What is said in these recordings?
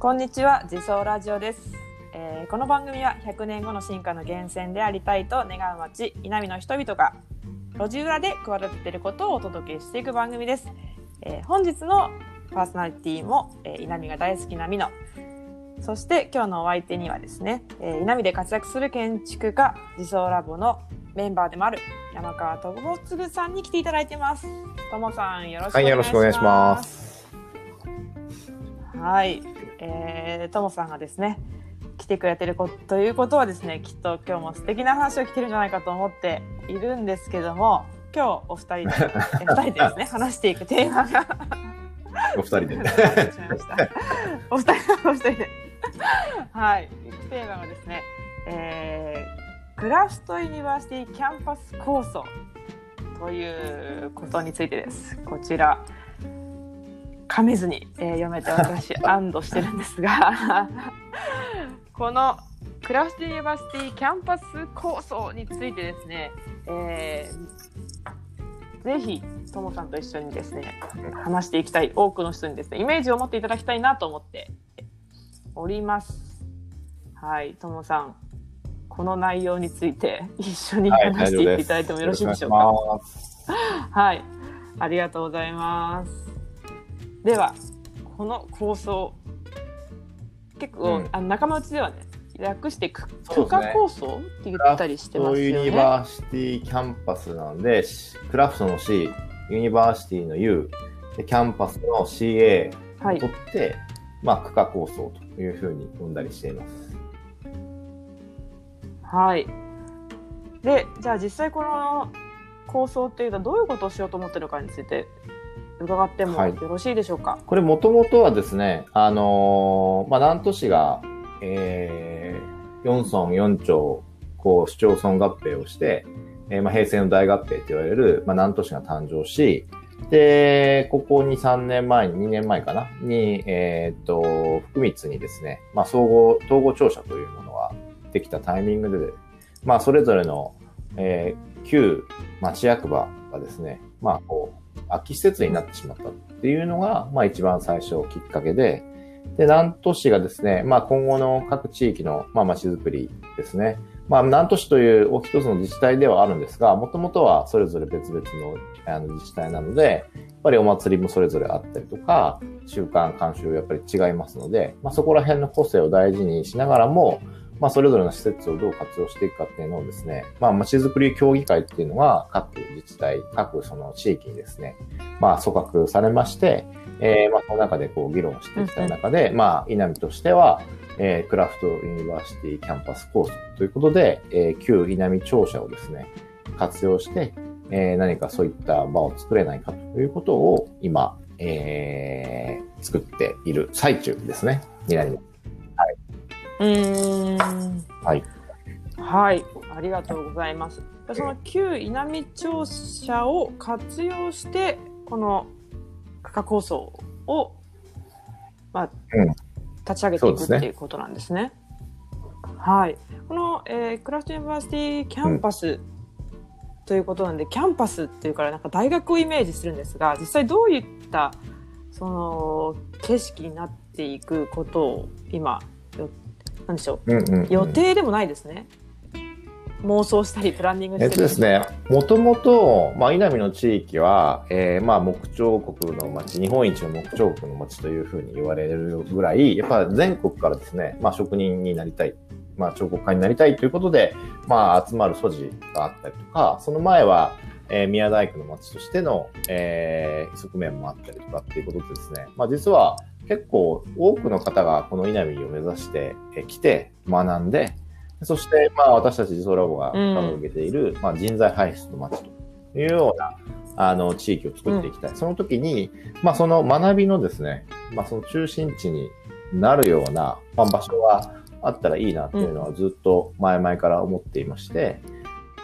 こんにちは、自走ラジオです、えーこの番組は100年後の進化の源泉でありたいと願う町、稲見の人々が路地裏で企てていることをお届けしていく番組です。えー本日のパーソナリティも、えー稲見が大好きな美濃。そして今日のお相手にはですね、えー稲見で活躍する建築家、自走ラボのメンバーでもある山川智次さんに来ていただいてます。智さん、よろしくおはい、願いします。よろしくお願いします。はい、えー、ともさんがですね来てくれてるこということはですねきっと今日も素敵な話を聞けるんじゃないかと思っているんですけども今日お二人で え二人でですね話していくテーマがお二人で。お二人お二人で。はいテーマはですね、えー、クラフトユニバーシティキャンパス構想ということについてです。こちら噛めずに、えー読めて私 安堵してるんですが このクラフトユニバーシティキャンパス構想についてですね、えーぜひともさんと一緒にですね話していきたい多くの人にですねイメージを持っていただきたいなと思っております。はいともさんこの内容について一緒にはい、話していただいてもよろしいでしょうか、はい、ありがとうございます。では、この構想、結構、うんあの仲間内ではね、略してクそうですねクカ構想って言ったりしてますユよね。ニバーシティキャンパスなんで、しクラフトの C、ユニバーシティの U、でキャンパスの CA はいを取って、まあ、クカ構想というふうに呼んだりしています。はい。で、じゃあ実際この構想っていうのはどういうことをしようと思ってるかについて伺ってもはいよろしいでしょうか？これもともとはですね、あのーまあ、南砺市が、えー、4村4町、こう、市町村合併をして、えーまあ、平成の大合併と言われる、まあ、南砺市が誕生し、で、ここ2、3年前に、2年前かな？に、えーっと、福光にですね、まあ、総合、統合庁舎というものができたタイミングで、まあ、それぞれの、えー旧町役場がですね、まあ、こう、空き施設になってしまったっていうのが、まあ一番最初きっかけで、で、南砺市がですね、まあ今後の各地域の、まあ町づくりですね。まあ南砺市というお一つの自治体ではあるんですが、もともとはそれぞれ別々のあの自治体なので、やっぱりお祭りもそれぞれあったりとか、習慣、慣習やっぱり違いますので、まあそこら辺の個性を大事にしながらも、まあ、それぞれの施設をどう活用していくかっていうのをですね、まあ、街づくり協議会っていうのは、各自治体、各その地域にですね、まあ、組閣されまして、えーまあ、その中でこう、議論していきたい中で、まあ、井波としては、えークラフトユニバーシティキャンパス構想ということで、えー旧井波庁舎をですね、活用して、えー何かそういった場を作れないかということを今、えー作っている最中ですね、になります。うーん。はい。はい、ありがとうございます。その旧井波庁舎を活用して、このクカ構想を、まあ、うん立ち上げていくねっていうことなんですね。はい。この、えークラフトユニバーシティキャンパスということなんで、キャンパスっていうからなんか大学をイメージするんですが、実際どういったその景色になっていくことを今、よなんでしょう、うんうんうん。予定でもないですね。妄想したりプランニングえっとですね、もともと、まあ、稲見の地域は、えーまあ、木彫国の町、日本一の木彫国の町というふうに言われるぐらい、やっぱ全国からですね、まあ、職人になりたい、まあ、彫刻家になりたいということで、まあ、集まる素地があったりとか、その前は、えー宮大工の町としての、えー側面もあったりとかっていうことでですね、まあ、実は結構多くの方がこの稲見を目指してえー来て学んで、そして、まあ、私たち自走ラボが掲げている、まあ、人材輩出の街というような、あの、地域を作っていきたい。その時に、まあ、その学びのですね、まあ、その中心地になるような、まあ、場所があったらいいなっていうのはずっと前々から思っていまして、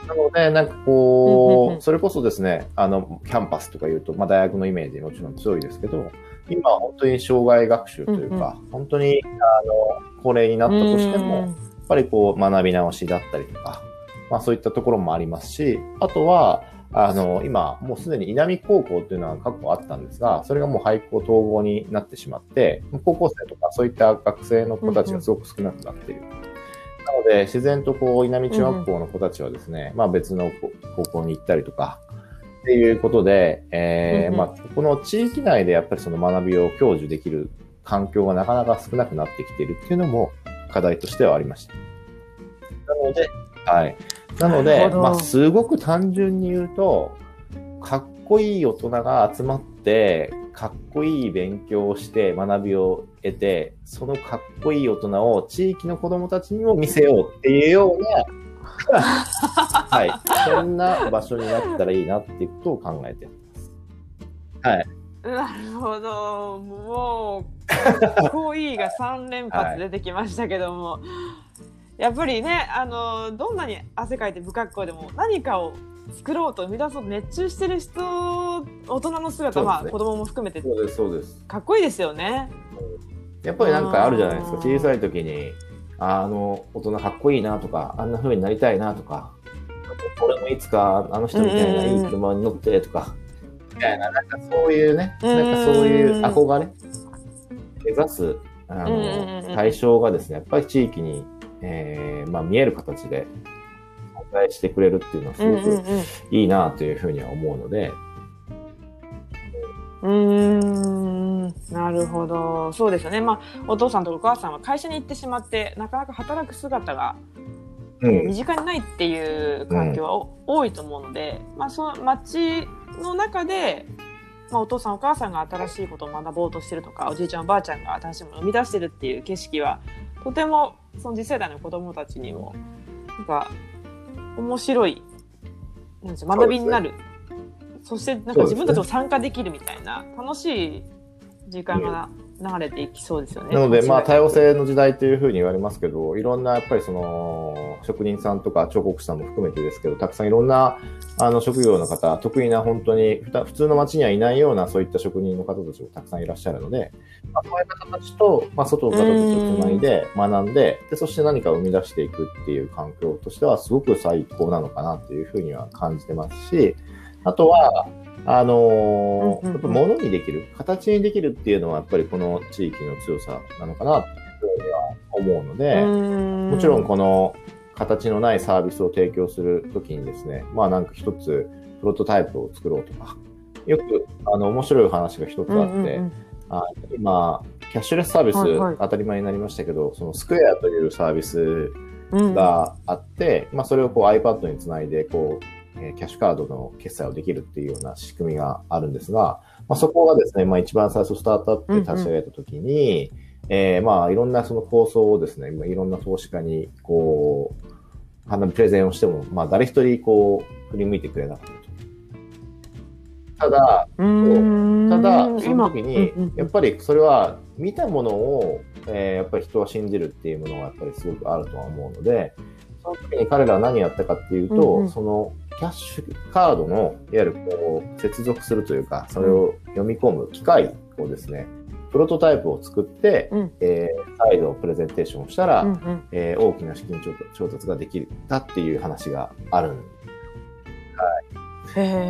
なので、なんかうんうんこう、うん。それこそですね、あの、キャンパスとか言うと、まあ、大学のイメージもちろん強いですけど、今は本当に障害学習というか、本当に、あの、高齢になったとしても、うん。やっぱりこう学び直しだったりとか、まあそういったところもありますし、あとは、あの、今、もうすでに稲美高校っていうのは過去あったんですが、それがもう廃校統合になってしまって、高校生とかそういった学生の子たちがすごく少なくなっている。なので、自然とこう、稲美中学校の子たちはですね、まあ別の高校に行ったりとか、っていうことで、えーうんうんまあ、この地域内でやっぱりその学びを享受できる環境がなかなか少なくなってきているっていうのも課題としてはありました。なので、はい。なので、まあ、すごく単純に言うと、かっこいい大人が集まって、かっこいい勉強をして学びを得て、そのかっこいい大人を地域の子供たちにも見せようっていうような、はい。そんな場所になったらいいなっていうことを考えてます。はい。なるほど。もう、かっこいいが3連発出てきましたけども、やっぱりね、あの、どんなに汗かいて不格好でも何かを作ろうと生み出そうと熱中してる人、大人の姿、ねまあ子供も含めてそうです、そうです。かっこいいですよね。やっぱりなんかあるじゃないですか。小さい時に、ああの大人かっこいいなとか、あんな風になりたいなとか、俺もいつかあの人みたいないい車に乗ってとか、みたいな、なんかそういうね、うんなんかそういう憧れ、目指すあの対象がですね、やっぱり地域に、えーまあ、見える形で存在してくれるっていうのはすごくうんうんうん。いいなというふうには思うので、うーんなるほど。そうですよね。まあお父さんとお母さんは会社に行ってしまってなかなか働く姿がうん。身近にないっていう環境はお多いと思うので、まあ、その町の中で、まあ、お父さんお母さんが新しいことを学ぼうとしてるとかおじいちゃんおばあちゃんが新しいものを生み出してるっていう景色はとてもその次世代の子どもたちにもなんか面白いなんでしょう学びになる。そ,、してなんか自分たちも参加できるみたいな楽しい時間が流れていきそうですよね。なので、まあ、多様性の時代というふうに言われますけど、いろんな、やっぱりその、職人さんとか彫刻師さんも含めてですけど、たくさんいろんな、あの、職業の方、得意な本当に、普通の街にはいないような、そういった職人の方たちもたくさんいらっしゃるので、まあ、そういった方たちと、まあ、外の方たちとつないで、学んで、で、そして何かを生み出していくっていう環境としては、すごく最高なのかなっていうふうには感じてますし、あとは、あのうんうんうん。ーやっぱ物にできる、形にできるっていうのは、やっぱりこの地域の強さなのかなっていうふうには思うので、ももちろんこの形のないサービスを提供するときにですね、まあなんか一つプロトタイプを作ろうとか、よくあの面白い話が一つあって、あ今、キャッシュレスサービス、はいはい。当たり前になりましたけど、そのスクエアというサービスががあって、まあそれをこう iPad につないで、こう、えーキャッシュカードの決済をできるっていうような仕組みがあるんですが、まあそこがですね、まあ一番最初スタートアップで立ち上げたときに、えーまあいろんなその構想をですね、まあいろんな投資家にこう、花プレゼンをしても、まあ誰一人こう、振り向いてくれなかったと。ただ、ただ、その時に、やっぱりそれは見たものを、えーやっぱり人は信じるっていうものがやっぱりすごくあるとは思うので、その時に彼らは何やったかっていうと、うんうん。そのキャッシュカードの、いわゆるこう、接続するというか、それを読み込む機械をですね、プロトタイプを作って、うん。えー再度プレゼンテーションをしたら、うんうん。えー大きな資金調達ができるだっていう話があるん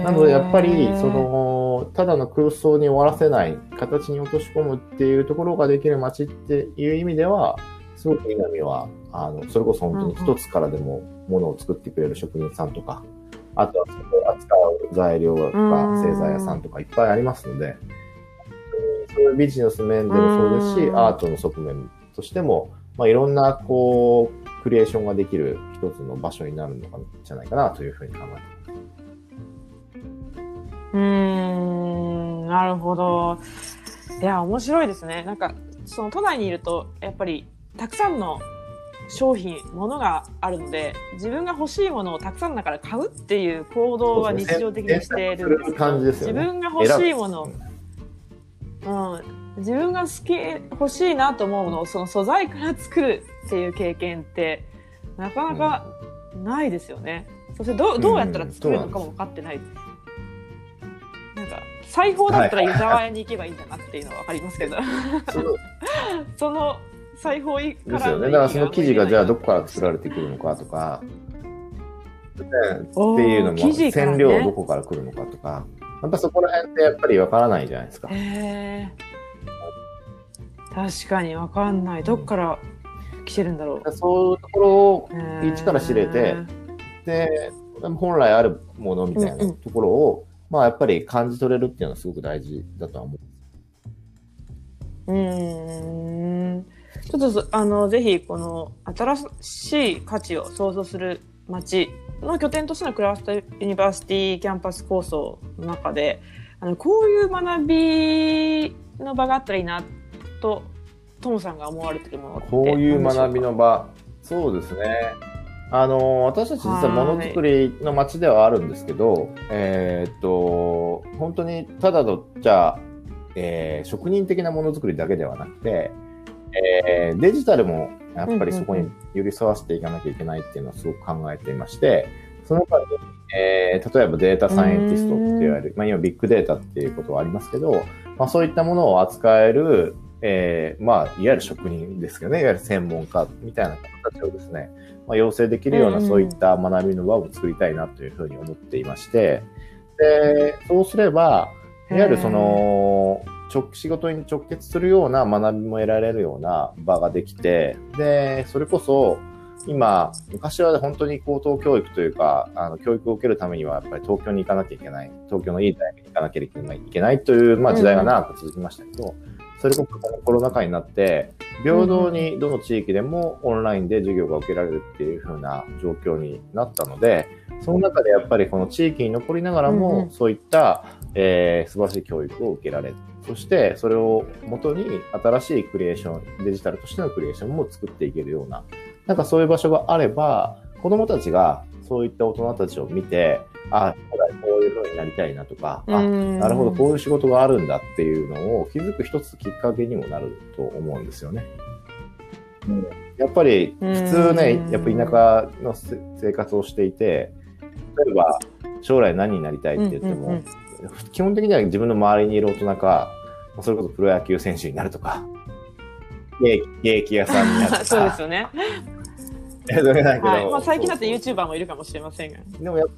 なので、やっぱり、その、ただの空想に終わらせない、形に落とし込むっていうところができる街っていう意味では、すごく南は、あの、それこそ本当に一つからでもものを作ってくれる職人さんとか、あとはそこを扱う材料とかうん。製材屋さんとかいっぱいありますので、そういうビジネス面でもそうですし、うん。アートの側面としても、まあ、いろんな、こう、クリエーションができる一つの場所になるのかじゃないかなというふうに考えてます。うーんなるほど。いや面白いですね。なんかその都内にいるとやっぱりたくさんの商品物があるので自分が欲しいものをたくさんの中から買うっていう行動は日常的にしているんですけ選択する感じですよね自分が欲しいものうん、自分が好き欲しいなと思うものをその素材から作るっていう経験ってなかなかないですよね。そしてどうどうやったら作るのかも分かってない。なんか裁縫だったら湯沢屋に行けばいいんだなっていうのは分かりますけど、そその裁縫からですよね。だからその生地がじゃあどこから作られてくるのかとか、っていうのも、ね、染料どこから来るのかとか、やっぱそこら辺ってやっぱりわからないじゃないですか。へ確かにわかんない。どっから来てるんだろう。そういうところを一から知れて、で、本来あるものみたいなところを、うんうん、まあやっぱり感じ取れるっていうのはすごく大事だとは思う。うん。ちょっとあのぜひこの新しい価値を創造する街の拠点としてのクラフトユニバーシティキャンパス構想の中であのこういう学びの場があったらいいなとトモさんが思われてるものってこういう学びの場そうですね。あの私たち実はものづくりの街ではあるんですけど、えー、っと本当にただのじゃ、えー、職人的なものづくりだけではなくて、えー、デジタルもやっぱりそこに寄り添わせていかなきゃいけないっていうのをすごく考えていまして、その間に、えー、例えばデータサイエンティストって言われる、まあ今ビッグデータっていうことはありますけど、まあそういったものを扱える、えー、まあいわゆる職人ですけどね、いわゆる専門家みたいな方たちをですね、まあ養成できるようなそういった学びの場を作りたいなというふうに思っていまして、で、そうすれば、いわゆるその、直仕事に直結するような学びも得られるような場ができて、で、それこそ、今、昔は本当に高等教育というか、あの、教育を受けるためにはやっぱり東京に行かなきゃいけない、東京のいい大学に行かなきゃいけないという、まあ時代が長く続きましたけど、うんそれこそコロナ禍になって、平等にどの地域でもオンラインで授業が受けられるっていう風な状況になったので、その中でやっぱりこの地域に残りながらも、そういった、えー、素晴らしい教育を受けられる。そしてそれをもとに新しいクリエーション、デジタルとしてのクリエーションも作っていけるような、なんかそういう場所があれば、子供たちがそういった大人たちを見て、あ、将来こういう風になりたいなとか、あ、なるほど、こういう仕事があるんだっていうのを気づく一つきっかけにもなると思うんですよね。うん、やっぱり普通ね、やっぱ田舎の生活をしていて、例えば将来何になりたいって言っても、基本的には自分の周りにいる大人か、それこそプロ野球選手になるとか、ケーキ屋さんになるとか。そうですよね。それだけど、はいまあ、最近だって YouTuber もいるかもしれませんが。でもやっぱ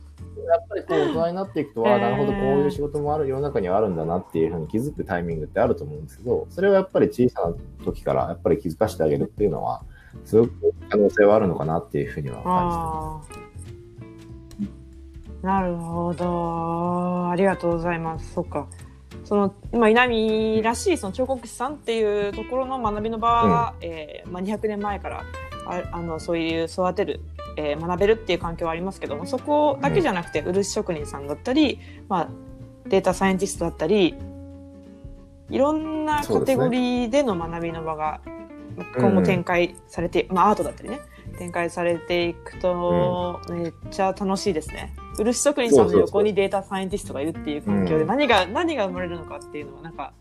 りこう大人になっていくと、は、なるほど、こういう仕事もある、世の中にはあるんだなっていうふうに気づくタイミングってあると思うんですけど、それはやっぱり小さな時からやっぱり気づかせてあげるっていうのは、すごく可能性はあるのかなっていうふうには感じてます。なるほど。ありがとうございます。そっか。その、まあ、稲見らしいその彫刻師さんっていうところの学びの場は、うん、えー、まあ、200年前からああのそういう育てる、えー、学べるっていう環境はありますけどもそこだけじゃなくて、漆職人さんだったり、まあ、データサイエンティストだったりいろんなカテゴリーでの学びの場が今後展開されて、うん、まあアートだったりね展開されていくと、めっちゃ楽しいですね。漆職人さんの横にデータサイエンティストがいるっていう環境で何が、何が生まれるのかっていうのはなんか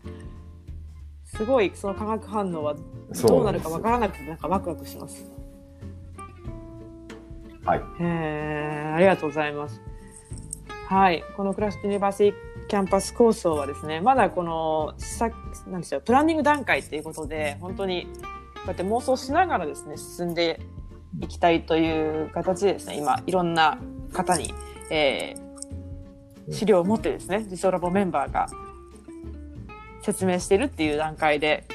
すごいその化学反応はどうなるかわからなくてなんかワクワクします。はい。えありがとうございます。はい、このクラフトユニバーシティキャンパス構想はですね、まだこのさなんでしょうプランニング段階っていうことで本当にこうやって妄想しながらですね進んでいきたいという形でですね今いろんな方に、えー、資料を持ってですね実装ラボメンバーが説明してるっていう段階で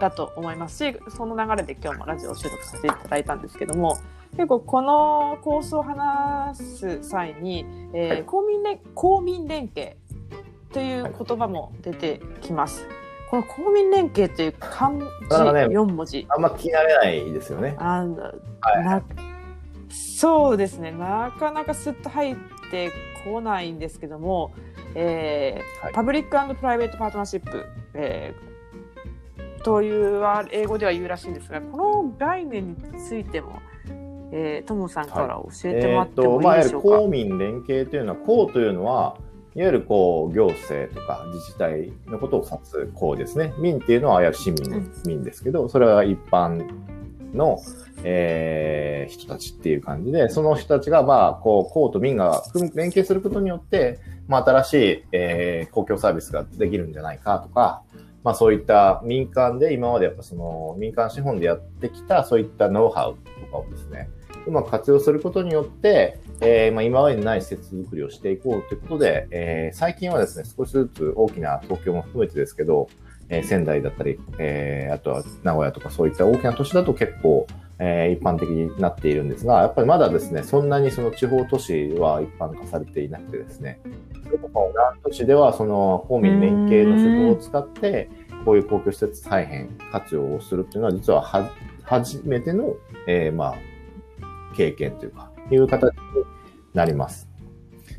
だと思いますしその流れで今日もラジオを収録させていただいたんですけども結構この構想を話す際に、えー、はい、公民連公民連携という言葉も出てきます。この公民連携という漢字4文字、ね、あんま聞き慣れないですよね。あはい、なそうですね。なかなかスッと入ってこないんですけども、えー、はい、パブリックプライベートパートナーシップ、えー、という英語では言うらしいんですがこの概念についてもえー、トモさんから教えてもらってもいいでしょうか、はい。えー、公民連携というのは公というのはいわゆるこう行政とか自治体のことを指す公ですね。民っていうのはやはり市民の民ですけど、それは一般の、えー、人たちっていう感じで、その人たちが、まあ、こう、公と民が連携することによって、まあ、新しい、えー、公共サービスができるんじゃないかとか、まあ、そういった民間で今までやっぱその民間資本でやってきたそういったノウハウとかをですね、うまく活用することによって、えーまあ、今までにない施設作りをしていこうということで、えー最近はですね、少しずつ大きな東京も含めてですけど、えー仙台だったり、えーあとは名古屋とかそういった大きな都市だと結構、えー一般的になっているんですが、やっぱりまだですね、そんなにその地方都市は一般化されていなくてですね、それこそ南都市ではその公民連携の手法を使って、こういう公共施設再編活用をするっていうのは実はは初めての、えーまあ、経験というか、いう形になります。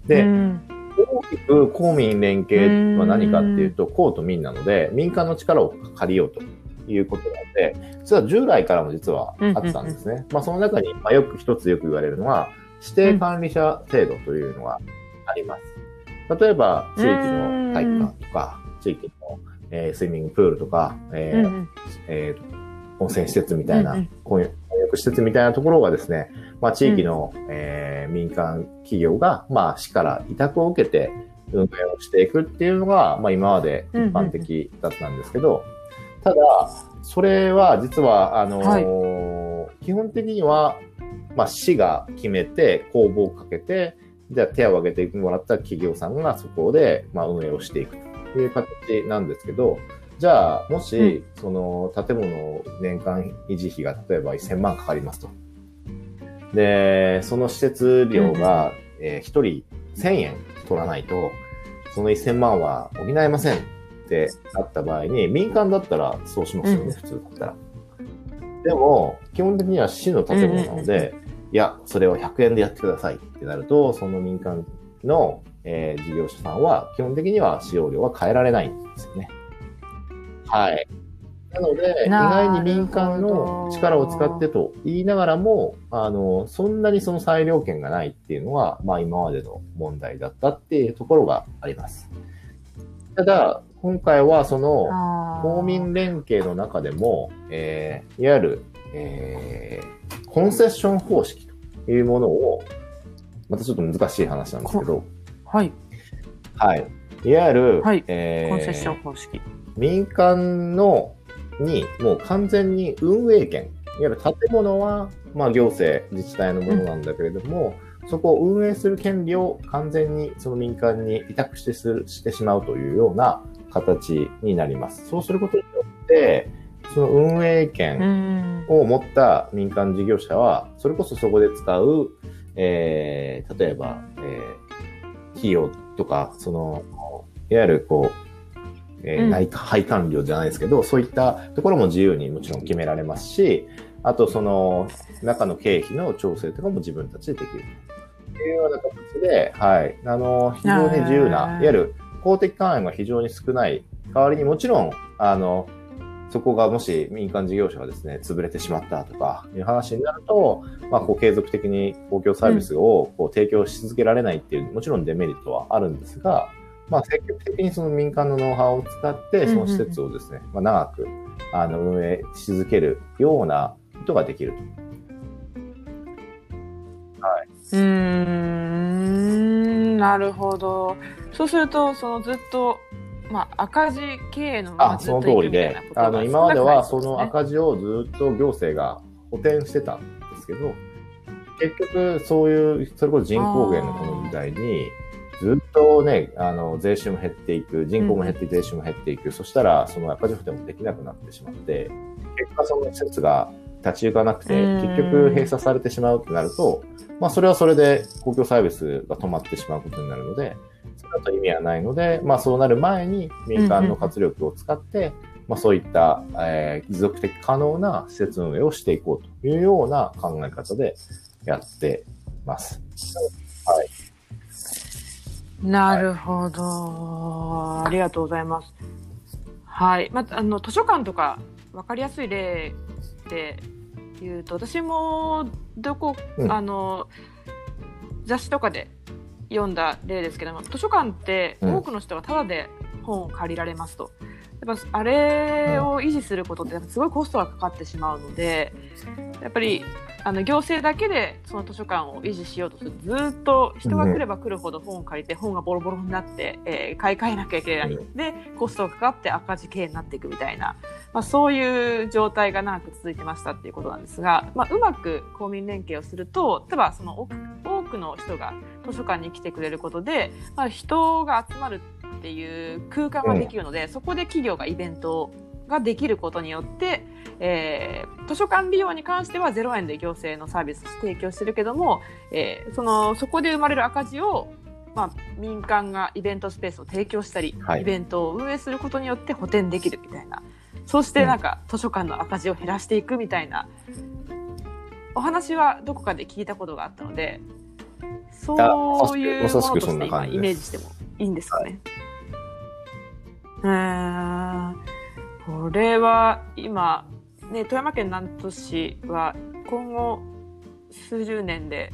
で、うん大きく公民連携は何かっていうと、公と民なので、民間の力を借りようということなので、それは従来からも実はあったんですね。まあその中に、まあ、よく一つよく言われるのは、指定管理者制度というのがあります。例えば、地域の体育館とか、地域の、えースイミングプールとか、えーうんえー温泉施設みたいなうんうん、混浴施設みたいなところがですね、まあ、地域の、えー民間企業が、まあ、市から委託を受けて運営をしていくっていうのが、まあ、今まで一般的だったんですけど、ただ、それは実は、あのー基本的には、まあ、市が決めて、公募をかけて、じゃあ手を挙げてもらった企業さんがそこで、まあ、運営をしていくという形なんですけど、じゃあ、もし、うん。その建物の年間維持費が例えば1000万かかりますと。で、その施設料が、えー1人1000円取らないと、その1000万は補えませんってなった場合に、民間だったらそうしますよね、うん普通だったら。でも、基本的には市の建物なので、いや、それを100円でやってくださいってなると、その民間の、えー事業者さんは、基本的には使用料は変えられないんですよね。はい。なので、意外に民間の力を使ってと言いながらも、あの、そんなにその裁量権がないっていうのは、まあ今までの問題だったっていうところがあります。ただ、今回はその、公民連携の中でも、えーいわゆる、えーコンセッション方式というものを、またちょっと難しい話なんですけど、はい、はい。いわゆる、はいえーコンセッション方式。民間のにもう完全に運営権、いわゆる建物は、まあ、行政、自治体のものなんだけれども、そこを運営する権利を完全にその民間に委託してするしてしまうというような形になります。そうすることによって、その運営権、うんを持った民間事業者は、それこそそこで使う、えー、例えば、えー、費用とか、その、いわゆるこう、えーうん。内配管料じゃないですけど、そういったところも自由にもちろん決められますし、あとその、中の経費の調整とかも自分たちでできる。というような形で、はい、あの、非常に自由な、いわゆる公的関与が非常に少ない。代わりにもちろん、あの、そこがもし民間事業者がですね、潰れてしまったとかいう話になると、まあ、こう継続的に公共サービスをこう提供し続けられないっていう、もちろんデメリットはあるんですが、まあ、積極的にその民間のノウハウを使って、その施設をですね、まあ、長くあの運営し続けるようなことができると。うーんなるほど。そうすると、そのずっと、まあ、赤字経営のままあ、ずそのっといくみたい通りであの、今まではその赤字をずっと行政が補填してたんですけど、結局そういう、それこそ人口減のこの時代に、ずっとね、あの、税収も減っていく、人口も減って、税収も減っていく、そしたら、その赤字補填もできなくなってしまって、結果その施設が立ち行かなくて、うん。結局閉鎖されてしまうってなると、まあそれはそれで公共サービスが止まってしまうことになるので、それだと意味はないので、まあそうなる前に民間の活力を使って、まあそういった、えー持続的可能な施設運営をしていこうというような考え方でやってます。なるほど。ありがとうございます。はい。また、あの、図書館とか、わかりやすい例で言うと、私も、どこ、うんあの、雑誌とかで読んだ例ですけども、図書館ってうん多くの人がタダで本を借りられますと。やっぱあれを維持することってすごいコストがかかってしまうのでやっぱりあの行政だけでその図書館を維持しようとするとずっと人が来れば来るほど本を借りて本がボロボロになって、えー買い替えなきゃいけない、うでコストがかかって赤字経営になっていくみたいな。まあ、そういう状態が長く続いてましたっていうことなんですが、まあ、うまく公民連携をすると例えばその多くの人が図書館に来てくれることで、まあ、人が集まるっていう空間ができるので、うん、そこで企業がイベントができることによって、えー、図書館利用に関しては0円で行政のサービス提供してるけども、えー、そのそこで生まれる赤字をまあ、民間がイベントスペースを提供したり、はい、イベントを運営することによって補填できるみたいな。そしてなんか、図書館の赤字を減らしていくみたいな。お話はどこかで聞いたことがあったのでそういうものとして今イメージしてもいいんですかね。はい、これは今、ね、富山県南砺市は今後数十年で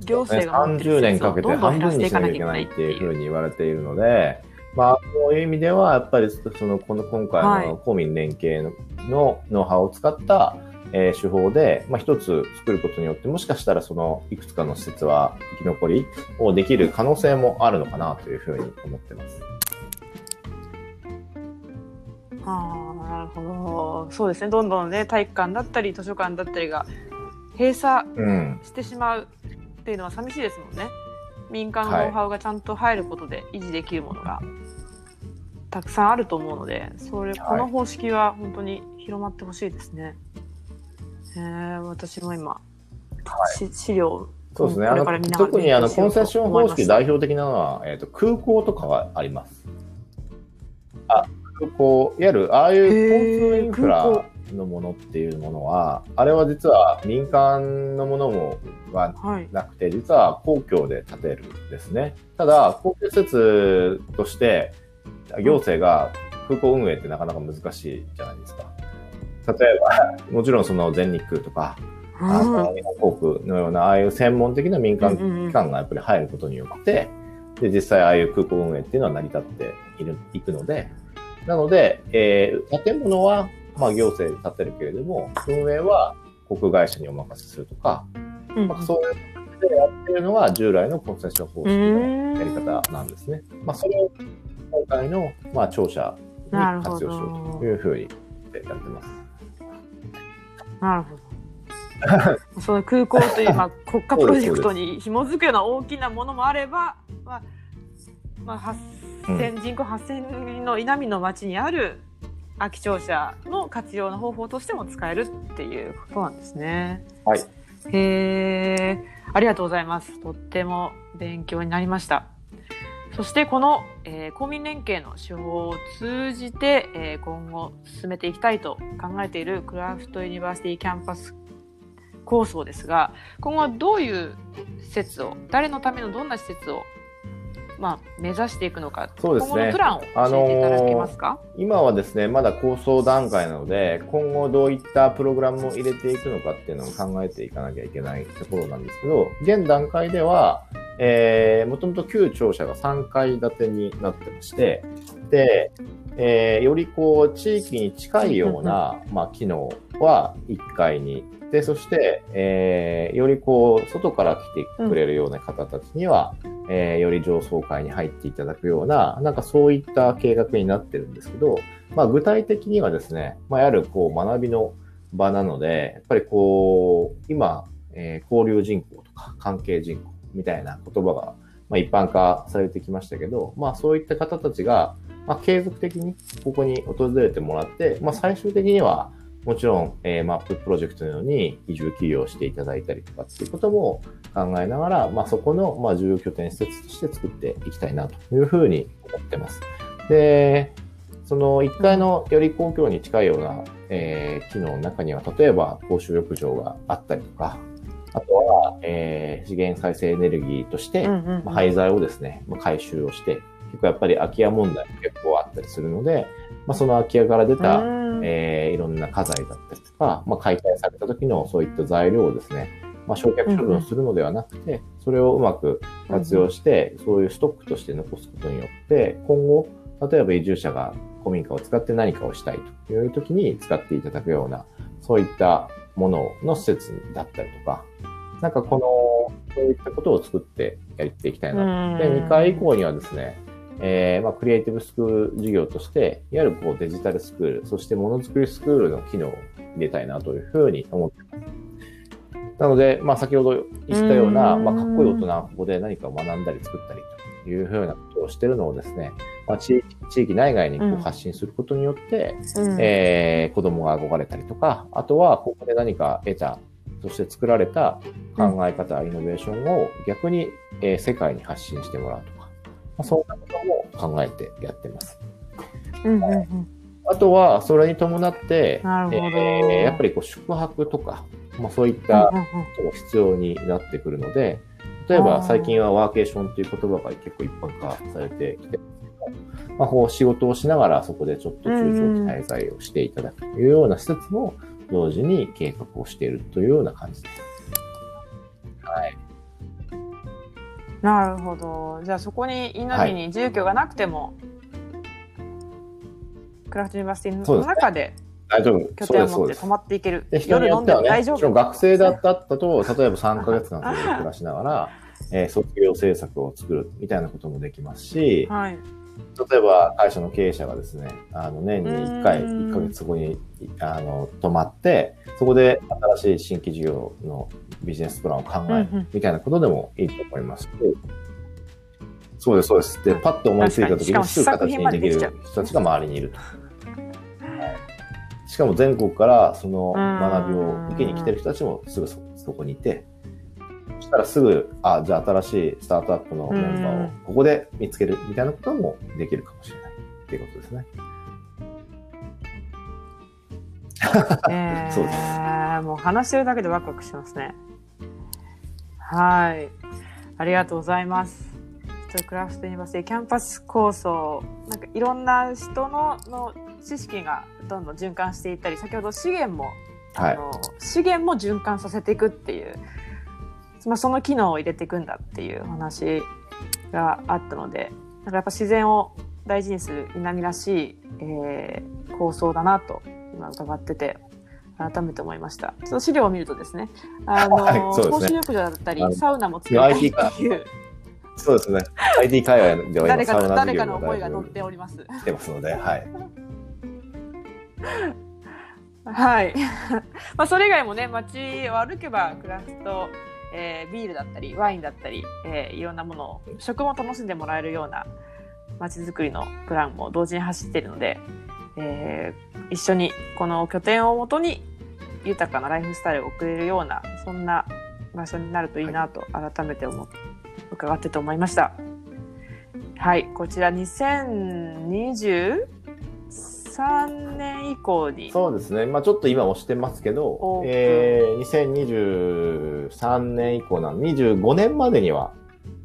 行政が30年かけて半分にしなきゃいけないっていう。ふうに言われてい。るので、まあ、そういう意味では、やっぱりそのこの今回の公民連携のノウハウを使った、えー、手法で、まあ、一つ作ることによって、もしかしたらそのいくつかの施設は生き残りをできる可能性もあるのかなというふうに思ってます。はあ、なるほど。そうですね。どんどんね、体育館だったり図書館だったりが閉鎖してしまうっていうのは寂しいですもんね。民間のノウハウがちゃんと入ることで維持できるものがたくさんあると思うので、それ、この方式は本当に広まってほしいですね。えー、私も今、はい、資料そうですね。あの特にあのコンセッション方式代表的なのは、えーと、空港とかがあります。あ空港、いわゆるああいう交通インフラのものっていうものは、あれは実は民間のものもはなくて、はい、実は公共で建てるんですね。ただ、公共施設として行政が空港運営ってなかなか難しいじゃないですか。例えば、もちろんその全日空とか、あの日本航空のようなああいう専門的な民間機関がやっぱり入ることによって、で、実際ああいう空港運営っていうのは成り立っている、いくので、なので、えー、建物は、まあ、行政で建てるけれども、運営は航空会社にお任せするとか、うん、まあ、そういうでやってるのが従来のコンセッション方式のやり方なんですね。まあ、それを今回の、まあ、庁舎に活用しようというふうにやってます。なるほど。その空港という、まあ、国家プロジェクトに紐づくような大きなものもあれば、まあまあ、発1,000人口8,000人の稲見の町にある空き庁舎の活用の方法としても使えるっていうことなんですね。はい、へありがとうございます。とっても勉強になりました。そしてこの、えー、公民連携の手法を通じて、えー、今後進めていきたいと考えているクラフトユニバーシティキャンパス構想ですが今後はどういう施設を誰のためのどんな施設をまあ、目指していくのか、そうですね、今後のプランを教えていただけますか、あのー、今はですね、まだ構想段階なので、今後どういったプログラムを入れていくのかっていうのを考えていかなきゃいけないところなんですけど、現段階では、えー、もともと旧庁舎が3階建てになってまして、で、えー、よりこう、地域に近いような、まあ、機能は1階に。で、そして、えー、よりこう、外から来てくれるような方たちには、うん、えー、より上層階に入っていただくような、なんかそういった計画になってるんですけど、まあ具体的にはですね、まあやるこう学びの場なので、やっぱりこう、今、えー、交流人口とか関係人口みたいな言葉が、まあ、一般化されてきましたけど、まあそういった方たちが、まあ、継続的にここに訪れてもらって、まあ最終的には、もちろん、えー、マッププロジェクトのように移住起業していただいたりとかっていうことも考えながら、まあ、そこの、まあ、重要拠点施設として作っていきたいなというふうに思ってます。で、その1階のより公共に近いような、えー、機能の中には、例えば公衆浴場があったりとか、あとは、えー、資源再生エネルギーとして、まあ、廃材をですね、まあ、回収をして、結構やっぱり空き家問題も結構あったりするので、まあ、その空き家から出た、えー、いろんな家財だったりとか、まあ、解体された時のそういった材料をですね、まあ、焼却処分するのではなくて、それをうまく活用して、そういうストックとして残すことによって、今後、例えば移住者が古民家を使って何かをしたいという時に使っていただくような、そういったものの施設だったりとか、なんかこの、そういったことを作ってやっていきたいな。で、2回以降にはですね、えーまあ、クリエイティブスクール事業として、いわゆるこうデジタルスクール、そしてものづくりスクールの機能を入れたいなというふうに思ってます。なので、まあ、先ほど言ったような、まあ、かっこいい大人がここで何かを学んだり作ったりというふうなことをしているのをですね、まあ、地域地域内外にこううん発信することによって、うん。えー子供が憧れたりとか、あとはここで何か得た、そして作られた考え方、イノベーションを逆に、えー世界に発信してもらうとか、まあ、そんなことも考えてやってます。うんうんうん。あとは、それに伴って、えーやっぱりこう宿泊とか、まあ、そういったことも必要になってくるので、例えば最近はワーケーションという言葉が結構一般化されてきてまあ、こう仕事をしながらそこでちょっと中長期滞在をしていただくというような施設も同時に計画をしているというような感じです。はい。なるほど。じゃあそこに稲見に住居がなくても、クラフトユニバーシティの中で大丈夫。拠点を持って泊。まっていける。で、人に夜飲んでよってはね、も大丈夫。もちろん学生だったと、例えば3ヶ月間暮らしながら、えー卒業制作を作るみたいなこともできますし、はい。例えば会社の経営者がですね、あの年に1回、うん1ヶ月そこにあの泊まって、そこで新しい新規事業のビジネスプランを考えるうんうんみたいなことでもいいと思いますし、そうです、そうです。で、うんパッと思いついた時ににすぐ形にできる人たちが周りにいると。しかも全国からその学びを受けに来てる人たちもすぐそそこにいて、そしたらすぐ、あ、じゃあ新しいスタートアップのメンバーをここで見つけるみたいなこともできるかもしれないっていうことですね。えー、そうですもう話してるだけでワクワクしますね。はい。ありがとうございます。クラフトユニバーシティキャンパス構想、なんかいろんな人のの知識がどんどん循環していったり、先ほど資源も、はい。あの資源も循環させていくっていう、まあ、その機能を入れていくんだっていうお話があったので、なんかやっぱ自然を大事にする南らしい、えー構想だなと今伺ってて改めて思いました。その資料を見るとですね、あの、公衆浴場だったりサウナも作りたいっていうそうですね。IT 界隈では誰かの思いが載っております。来てますので、はい。はい。まあそれ以外もね、街を歩けばクラフト、えービールだったりワインだったり、えーいろんなものを食も楽しんでもらえるような街づくりのプランも同時に走っているので、えー一緒にこの拠点をもとに豊かなライフスタイルを送れるようなそんな場所になるといいなと改めて思っ伺ってと思いました。はい、こちら2023年以降に。そうですね。まあちょっと今押してますけどえー、2023年以降なの、25年までには、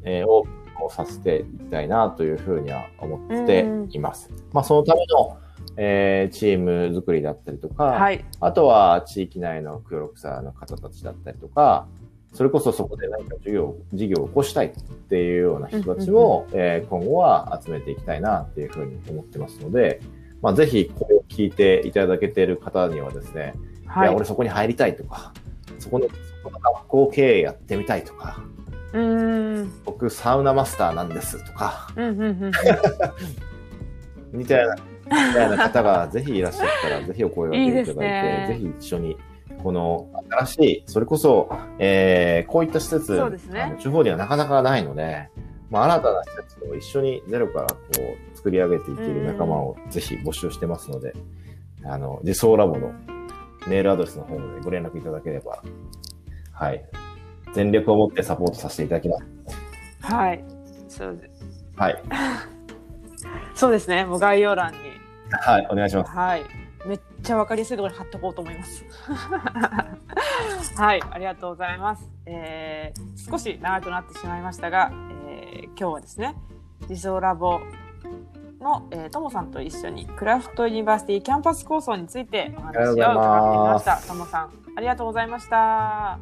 えー、オープンをさせていきたいなというふうには思っています。まあそのための、えー、チーム作りだったりとか、はい、あとは地域内の協力者の方たちだったりとか、それこそそこで何か事業事業を起こしたいっていうような人たちも、えー今後は集めていきたいなっていうふうに思ってますので、まあ、ぜひこれを聞いていただけている方にはですね、い、はい。や、俺そこに入りたいとか、そこの、そこの学校経営やってみたいとか、うーん。僕サウナマスターなんですとか、うんうんうん。みたいな、みたいな方がぜひいらっしゃったら、ぜひお声をかけていただいて、いねぜひ一緒に、この新しい、それこそ、えー、こういった施設、ね。あの地方にはなかなかないので、まあ、新たな施設を一緒にゼロからこう作り上げていける仲間をぜひ募集してますので、あの、自走ラボのメールアドレスの方までご連絡いただければ、はい。全力を持ってサポートさせていただきます。はい。そうです。はい。そうですね。もう概要欄に。はい、お願いします。はい。めっちゃわかりやすいところに貼っておこうと思います。はい。ありがとうございます、えー、少し長くなってしまいましたが、えー、今日はですね自走ラボの、えー、ともさんと一緒にクラフトユニバーシティキャンパス構想についてお話を伺ってみました。ともさんありがとうございました。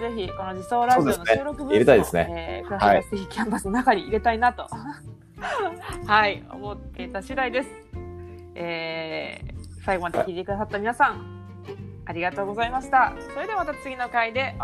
ぜひこの自走ラジオの収録ブースも入れたいですね。えークラフトユニバーシティキャンパスの中に入れたいなと。はい。思っていた次第です。えー最後まで聞いてくださった皆さん、ありがとうございました。それではまた次の回で。